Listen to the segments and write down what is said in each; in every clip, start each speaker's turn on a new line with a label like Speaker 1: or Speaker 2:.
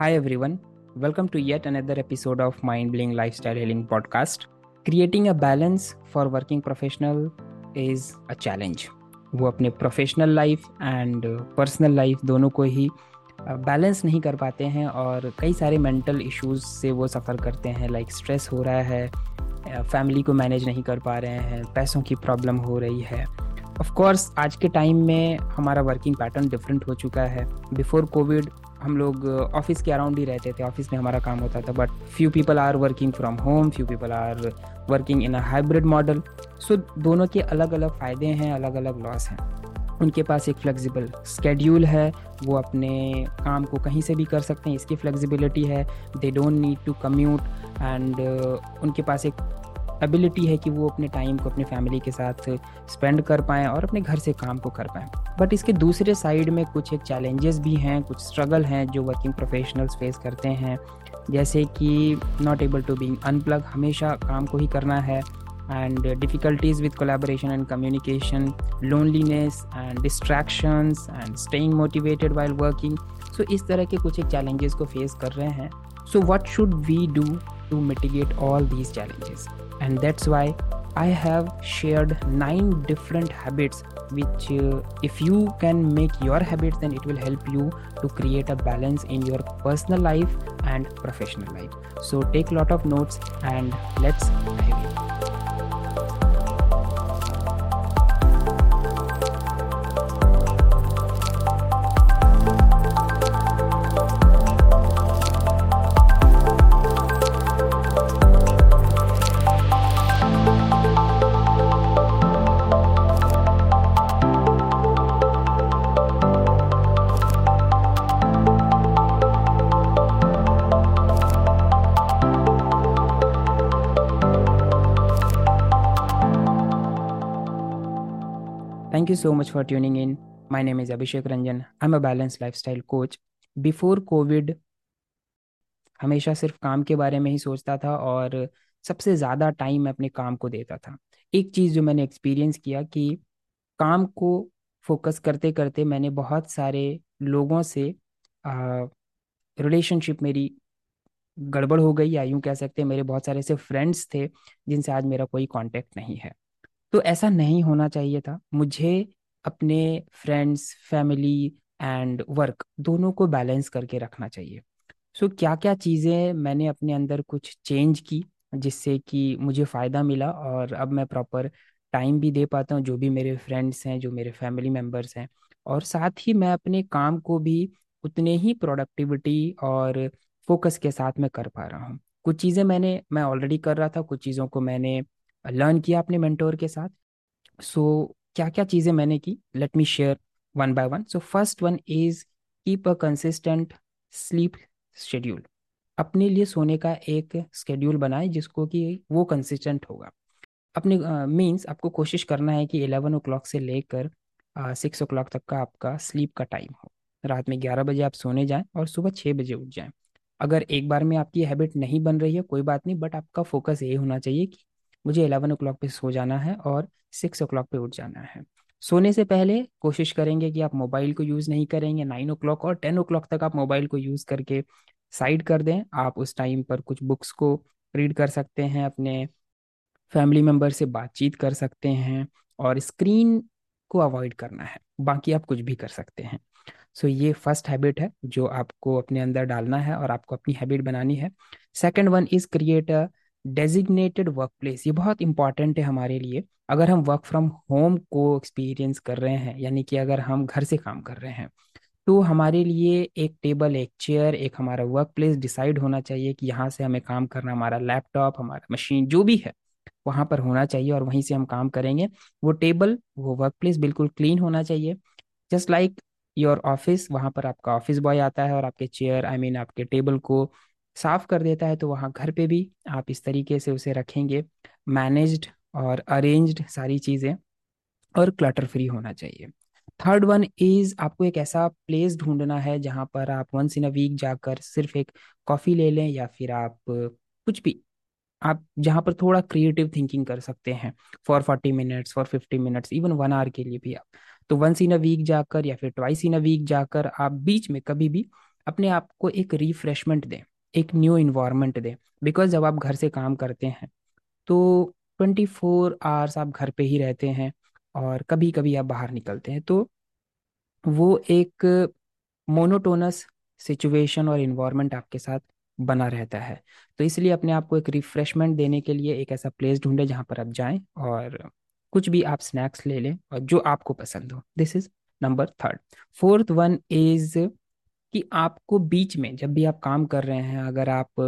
Speaker 1: Hi everyone, welcome to yet another episode of Mind Blowing Lifestyle Healing Podcast. Creating a balance for working professional is a challenge. वो अपने professional life and personal life दोनों को ही balance नहीं कर पाते हैं और कई सारे मेंटल इश्यूज़ से वो सफ़र करते हैं लाइक स्ट्रेस हो रहा है फैमिली को मैनेज नहीं कर पा रहे हैं पैसों की प्रॉब्लम हो रही है ऑफ़ कोर्स आज के टाइम में हमारा वर्किंग पैटर्न डिफरेंट हो चुका है बिफोर कोविड हम लोग ऑफ़िस के अराउंड ही रहते थे। ऑफ़िस में हमारा काम होता था but few people are working from home few people are working in a hybrid model so दोनों के अलग अलग फ़ायदे हैं अलग अलग लॉस हैं। उनके पास एक फ्लेक्सिबल स्केड्यूल है, वो अपने काम को कहीं से भी कर सकते हैं, इसकी फ्लेक्सिबिलिटी है they don't need to commute and उनके पास एक एबिलिटी है कि वो अपने टाइम को अपने फैमिली के साथ स्पेंड कर पाएँ और अपने घर से काम को कर पाएँ। बट इसके दूसरे साइड में कुछ एक चैलेंजेस भी हैं, कुछ स्ट्रगल हैं जो वर्किंग प्रोफेशनल्स फेस करते हैं। जैसे कि not able to be unplug हमेशा काम को ही करना है and difficulties with collaboration and communication loneliness and distractions and staying motivated while working so इस तरह के कुछ एक चैलेंजेस को फेस कर रहे हैं। So what should we do to mitigate all these challenges and that's why I have shared nine different habits which uh, if you can make your habits then it will help you to create a balance in your personal life and professional life. So take a lot of notes and let's dive in Thank you so much for tuning in. My name is Abhishek Ranjan. I'm a balanced lifestyle coach. Before COVID, हमेशा सिर्फ़ काम के बारे में ही सोचता था और सबसे ज़्यादा टाइम मैं अपने काम को देता था एक चीज़ जो मैंने एक्सपीरियंस किया कि काम को फोकस करते करते मैंने बहुत सारे लोगों से रिलेशनशिप मेरी गड़बड़ हो गई या यूँ कह सकते हैं मेरे बहुत सारे ऐसे फ्रेंड्स थे जिनसे आज मेरा कोई कांटेक्ट नहीं है तो ऐसा नहीं होना चाहिए था। मुझे अपने फ्रेंड्स फैमिली एंड वर्क दोनों को बैलेंस करके रखना चाहिए। सो so, क्या क्या चीज़ें मैंने अपने अंदर कुछ चेंज की जिससे कि मुझे फ़ायदा मिला और अब मैं प्रॉपर टाइम भी दे पाता हूँ जो भी मेरे फ्रेंड्स हैं जो मेरे फैमिली मेंबर्स हैं। और साथ ही मैं अपने काम को भी उतने ही प्रोडक्टिविटी और फोकस के साथ में कर पा रहा हूँ। कुछ चीज़ें मैंने मैं ऑलरेडी कर रहा था कुछ चीज़ों को मैंने लर्न किया अपने मेंटोर के साथ। सो so, क्या क्या चीज़ें मैंने की? Let me share one by one so first one is keep a consistent sleep schedule अपने लिए सोने का एक स्केड्यूल बनाए जिसको कि वो कंसिस्टेंट होगा। अपने मीन्स uh, आपको कोशिश करना है कि एलेवन ओ क्लॉक से लेकर सिक्स ओ क्लॉक तक का आपका स्लीप का टाइम हो। रात में ग्यारह बजे आप सोने जाएँ और सुबह छः बजे उठ जाएँ। अगर एक बार में आपकी हैबिट नहीं बन रही है कोई बात नहीं बट आपका फोकस ये होना चाहिए कि मुझे एलेवन ओ क्लॉक पे सो जाना है और सिक्स ओ क्लॉक पे उठ जाना है। सोने से पहले कोशिश करेंगे कि आप मोबाइल को यूज़ नहीं करेंगे। नाइन ओ क्लॉक और टेन ओ क्लॉक तक आप मोबाइल को यूज़ करके साइड कर दें। आप उस टाइम पर कुछ बुक्स को रीड कर सकते हैं अपने फैमिली मेंबर से बातचीत कर सकते हैं और स्क्रीन को अवॉइड करना है। बाकी आप कुछ भी कर सकते हैं। सो so, ये फ़र्स्ट हैबिट है जो आपको अपने अंदर डालना है और आपको अपनी हैबिट बनानी है। Second one is create a designated workplace ये बहुत इंपॉर्टेंट है हमारे लिए। अगर हम वर्क फ्रॉम होम को एक्सपीरियंस कर रहे हैं, यानी कि अगर हम घर से काम कर रहे हैं तो हमारे लिए एक टेबल एक चेयर एक हमारा वर्क प्लेस डिसाइड होना चाहिए कि यहाँ से हमें काम करना हमारा लैपटॉप हमारा मशीन जो भी है, वहाँ पर होना चाहिए और वहीं से हम काम करेंगे। वो टेबल वो वर्क प्लेस बिल्कुल क्लीन होना चाहिए। जस्ट लाइक योर ऑफ़िस वहाँ पर आपका ऑफ़िस बॉय आता है और आपके चेयर आई मीन आपके टेबल को साफ़ कर देता है तो वहाँ घर पे भी आप इस तरीके से उसे रखेंगे। मैनेज्ड और अरेंज्ड सारी चीज़ें और क्लटर फ्री होना चाहिए। थर्ड वन इज़ आपको एक ऐसा प्लेस ढूंढना है जहाँ पर आप वंस इन अ वीक जाकर सिर्फ़ एक कॉफ़ी ले लें या फिर आप कुछ भी। आप जहाँ पर थोड़ा क्रिएटिव थिंकिंग कर सकते हैं, for forty minutes, for fifty minutes, even one hour के लिए भी आप। तो वंस इन अ वीक जाकर या फिर ट्वाइस इन अ वीक जाकर आप बीच में कभी भी अपने आप को एक रिफ्रेशमेंट दें। एक न्यू इन्वायरमेंट दें। बिकॉज़ जब आप घर से काम करते हैं तो ट्वेंटी फोर आवर्स आप घर पे ही रहते हैं और कभी कभी आप बाहर निकलते हैं। तो वो एक मोनोटोनस सिचुएशन और इन्वायरमेंट आपके साथ बना रहता है। तो इसलिए अपने आप को एक रिफ्रेशमेंट देने के लिए एक ऐसा प्लेस ढूंढे जहाँ पर आप जाएँ और कुछ भी आप स्नैक्स ले लें और जो आपको पसंद हो। This is number third fourth one is कि आपको बीच में जब भी आप काम कर रहे हैं, अगर आप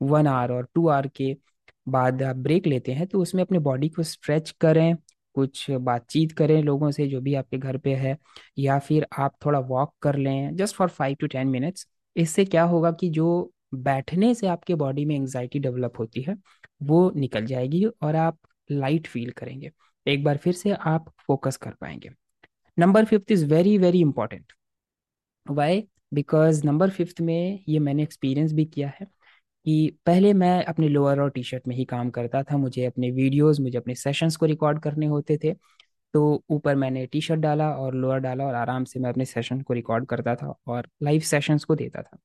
Speaker 1: वन आवर और टू आवर के बाद आप ब्रेक लेते हैं तो उसमें अपने बॉडी को स्ट्रेच करें, कुछ बातचीत करें लोगों से जो भी आपके घर पे है, या फिर आप थोड़ा वॉक कर लें just for five to ten minutes इससे क्या होगा कि जो बैठने से आपके बॉडी में एंजाइटी डेवलप होती है, वो निकल जाएगी और आप लाइट फील करेंगे। एक बार फिर से आप फोकस कर पाएँगे। Number fifth is very very important why because number fifth में ये मैंने एक्सपीरियंस भी किया है कि पहले मैं अपने लोअर और टी शर्ट में ही काम करता था। मुझे अपने वीडियोस मुझे अपने सेशंस को रिकॉर्ड करने होते थे। तो ऊपर मैंने टी शर्ट डाला और लोअर डाला और आराम से मैं अपने सेशन को रिकॉर्ड करता था और लाइव सेशंस को देता था।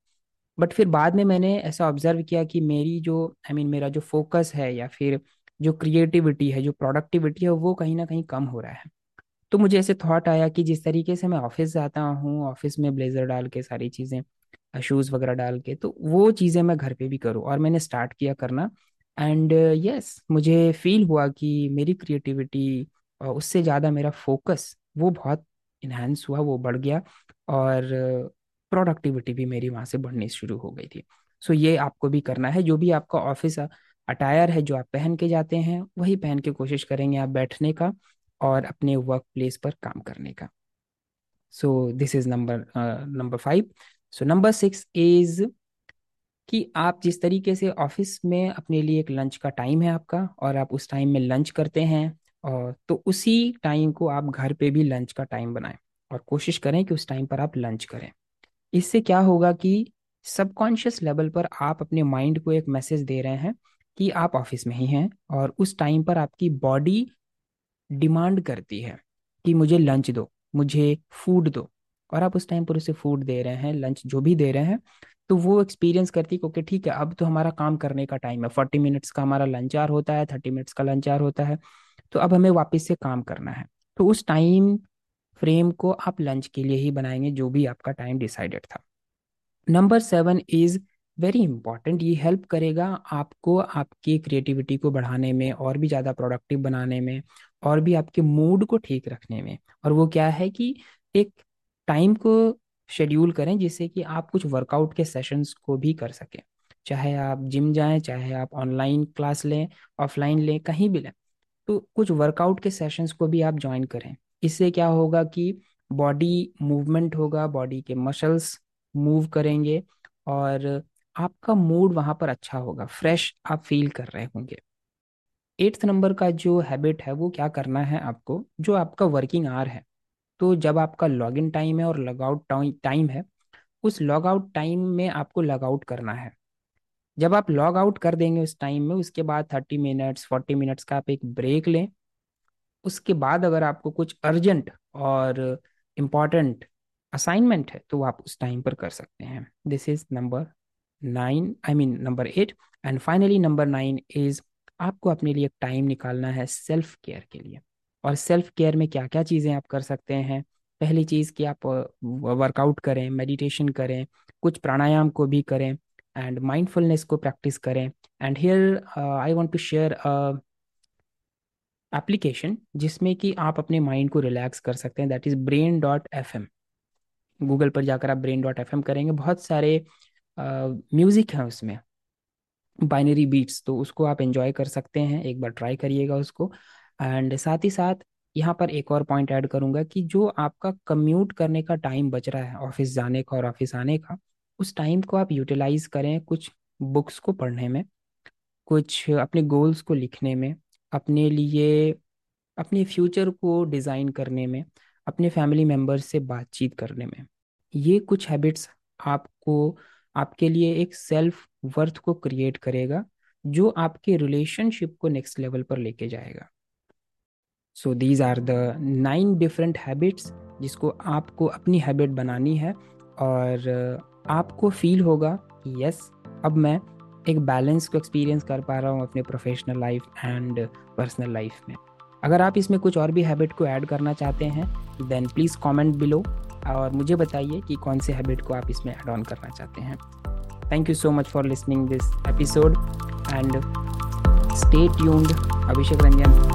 Speaker 1: बट फिर बाद में मैंने ऐसा ऑब्ज़र्व किया कि मेरी जो आई I मीन mean, मेरा जो फोकस है या फिर जो क्रिएटिविटी है जो प्रोडक्टिविटी है वो कहीं ना कहीं कम हो रहा है। तो मुझे ऐसे थॉट आया कि जिस तरीके से मैं ऑफ़िस जाता हूँ ऑफ़िस में ब्लेजर डाल के सारी चीज़ें शूज़ वगैरह डाल के तो वो चीज़ें मैं घर पे भी करूँ और मैंने स्टार्ट किया करना। एंड यस uh, yes, मुझे फील हुआ कि मेरी क्रिएटिविटी उससे ज़्यादा मेरा फोकस वो बहुत इन्हेंस हुआ वो बढ़ गया और प्रोडक्टिविटी भी मेरी वहाँ से बढ़नी शुरू हो गई थी। सो so, ये आपको भी करना है। जो भी आपका ऑफ़िस अटायर है जो आप पहन के जाते हैं वही पहन के कोशिश करेंगे आप बैठने का। और अपने वर्क प्लेस पर काम करने का। So this is number number five so number six is कि आप जिस तरीके से ऑफ़िस में अपने लिए एक लंच का टाइम है आपका और आप उस टाइम में लंच करते हैं और तो उसी टाइम को आप घर पे भी लंच का टाइम बनाएँ और कोशिश करें कि उस टाइम पर आप लंच करें। इससे क्या होगा कि सबकॉन्शियस लेवल पर आप अपने माइंड को एक मैसेज दे रहे हैं कि आप ऑफ़िस में ही हैं और उस टाइम पर आपकी बॉडी डिमांड करती है कि मुझे लंच दो, मुझे फ़ूड दो। और आप उस टाइम पर उसे फ़ूड दे रहे हैं लंच जो भी दे रहे हैं तो वो एक्सपीरियंस करती है ओके ठीक है, अब तो हमारा काम करने का टाइम है। फोर्टी मिनट्स का हमारा लंच आर होता है थर्टी मिनट्स का लंच आर होता है तो अब हमें वापस से काम करना है। तो उस टाइम फ्रेम को आप लंच के लिए ही बनाएँगे, जो भी आपका टाइम डिसाइडेड था। Number seven is very important ये हेल्प करेगा आपको आपकी क्रिएटिविटी को बढ़ाने में और भी ज़्यादा प्रोडक्टिव बनाने में और भी आपके मूड को ठीक रखने में। और वो क्या है कि एक टाइम को शेड्यूल करें जिससे कि आप कुछ वर्कआउट के सेशंस को भी कर सकें। चाहे आप जिम जाएँ, चाहे आप ऑनलाइन क्लास लें ऑफलाइन लें, कहीं भी लें तो कुछ वर्कआउट के सेशंस को भी आप ज्वाइन करें। इससे क्या होगा कि बॉडी मूवमेंट होगा बॉडी के मसल्स मूव करेंगे और आपका मूड वहाँ पर अच्छा होगा फ्रेश आप फील कर रहे होंगे। एट्थ नंबर का जो हैबिट है, वो क्या करना है आपको? जो आपका वर्किंग आवर है तो जब आपका लॉग इन टाइम है और लॉग आउट टाइम है, उस लॉग आउट टाइम में आपको लॉग आउट करना है। जब आप लॉग आउट कर देंगे उस टाइम में, उसके बाद थर्टी मिनट्स फोर्टी मिनट्स का आप एक ब्रेक लें। उसके बाद अगर आपको कुछ अर्जेंट और इंपॉर्टेंट असाइनमेंट है तो आप उस टाइम पर कर सकते हैं। This is number nine I mean number eight and finally number nine is आपको अपने लिए टाइम निकालना है सेल्फ केयर के लिए। और सेल्फ केयर में क्या क्या चीज़ें आप कर सकते हैं? पहली चीज़ कि आप वर्कआउट करें मेडिटेशन करें, कुछ प्राणायाम को भी करें एंड माइंडफुलनेस को प्रैक्टिस करें। And here I want to share application जिसमें कि आप अपने माइंड को रिलैक्स कर सकते हैं। That is brain dot F Google पर जाकर आप ब्रेन डॉट एफ़ करेंगे। बहुत सारे म्यूज़िक है उसमें। बाइनरी बीट्स तो उसको आप एंजॉय कर सकते हैं, एक बार ट्राई करिएगा उसको। एंड साथ ही साथ, यहाँ पर एक और पॉइंट ऐड करूँगा कि जो आपका कम्यूट करने का टाइम बच रहा है ऑफ़िस जाने का और ऑफ़िस आने का, उस टाइम को आप यूटिलाइज करें कुछ बुक्स को पढ़ने में, कुछ अपने गोल्स को लिखने में, अपने लिए, अपने फ्यूचर को डिज़ाइन करने में, अपने फैमिली मेंबर्स से बातचीत करने में। ये कुछ हैबिट्स आपको आपके लिए एक सेल्फ वर्थ को क्रिएट करेगा, जो आपके रिलेशनशिप को नेक्स्ट लेवल पर लेके जाएगा। So these are the nine different habits जिसको आपको अपनी हैबिट बनानी है और आपको फील होगा कि यस अब मैं एक बैलेंस को एक्सपीरियंस कर पा रहा हूँ अपने professional life and personal life में। अगर आप इसमें कुछ और भी हैबिट को ऐड करना चाहते हैं देन प्लीज़ कमेंट बिलो और मुझे बताइए कि कौन से हैबिट को आप इसमें ऐड ऑन करना चाहते हैं। Thank you so much for listening this episode and stay tuned Abhishek Ranjan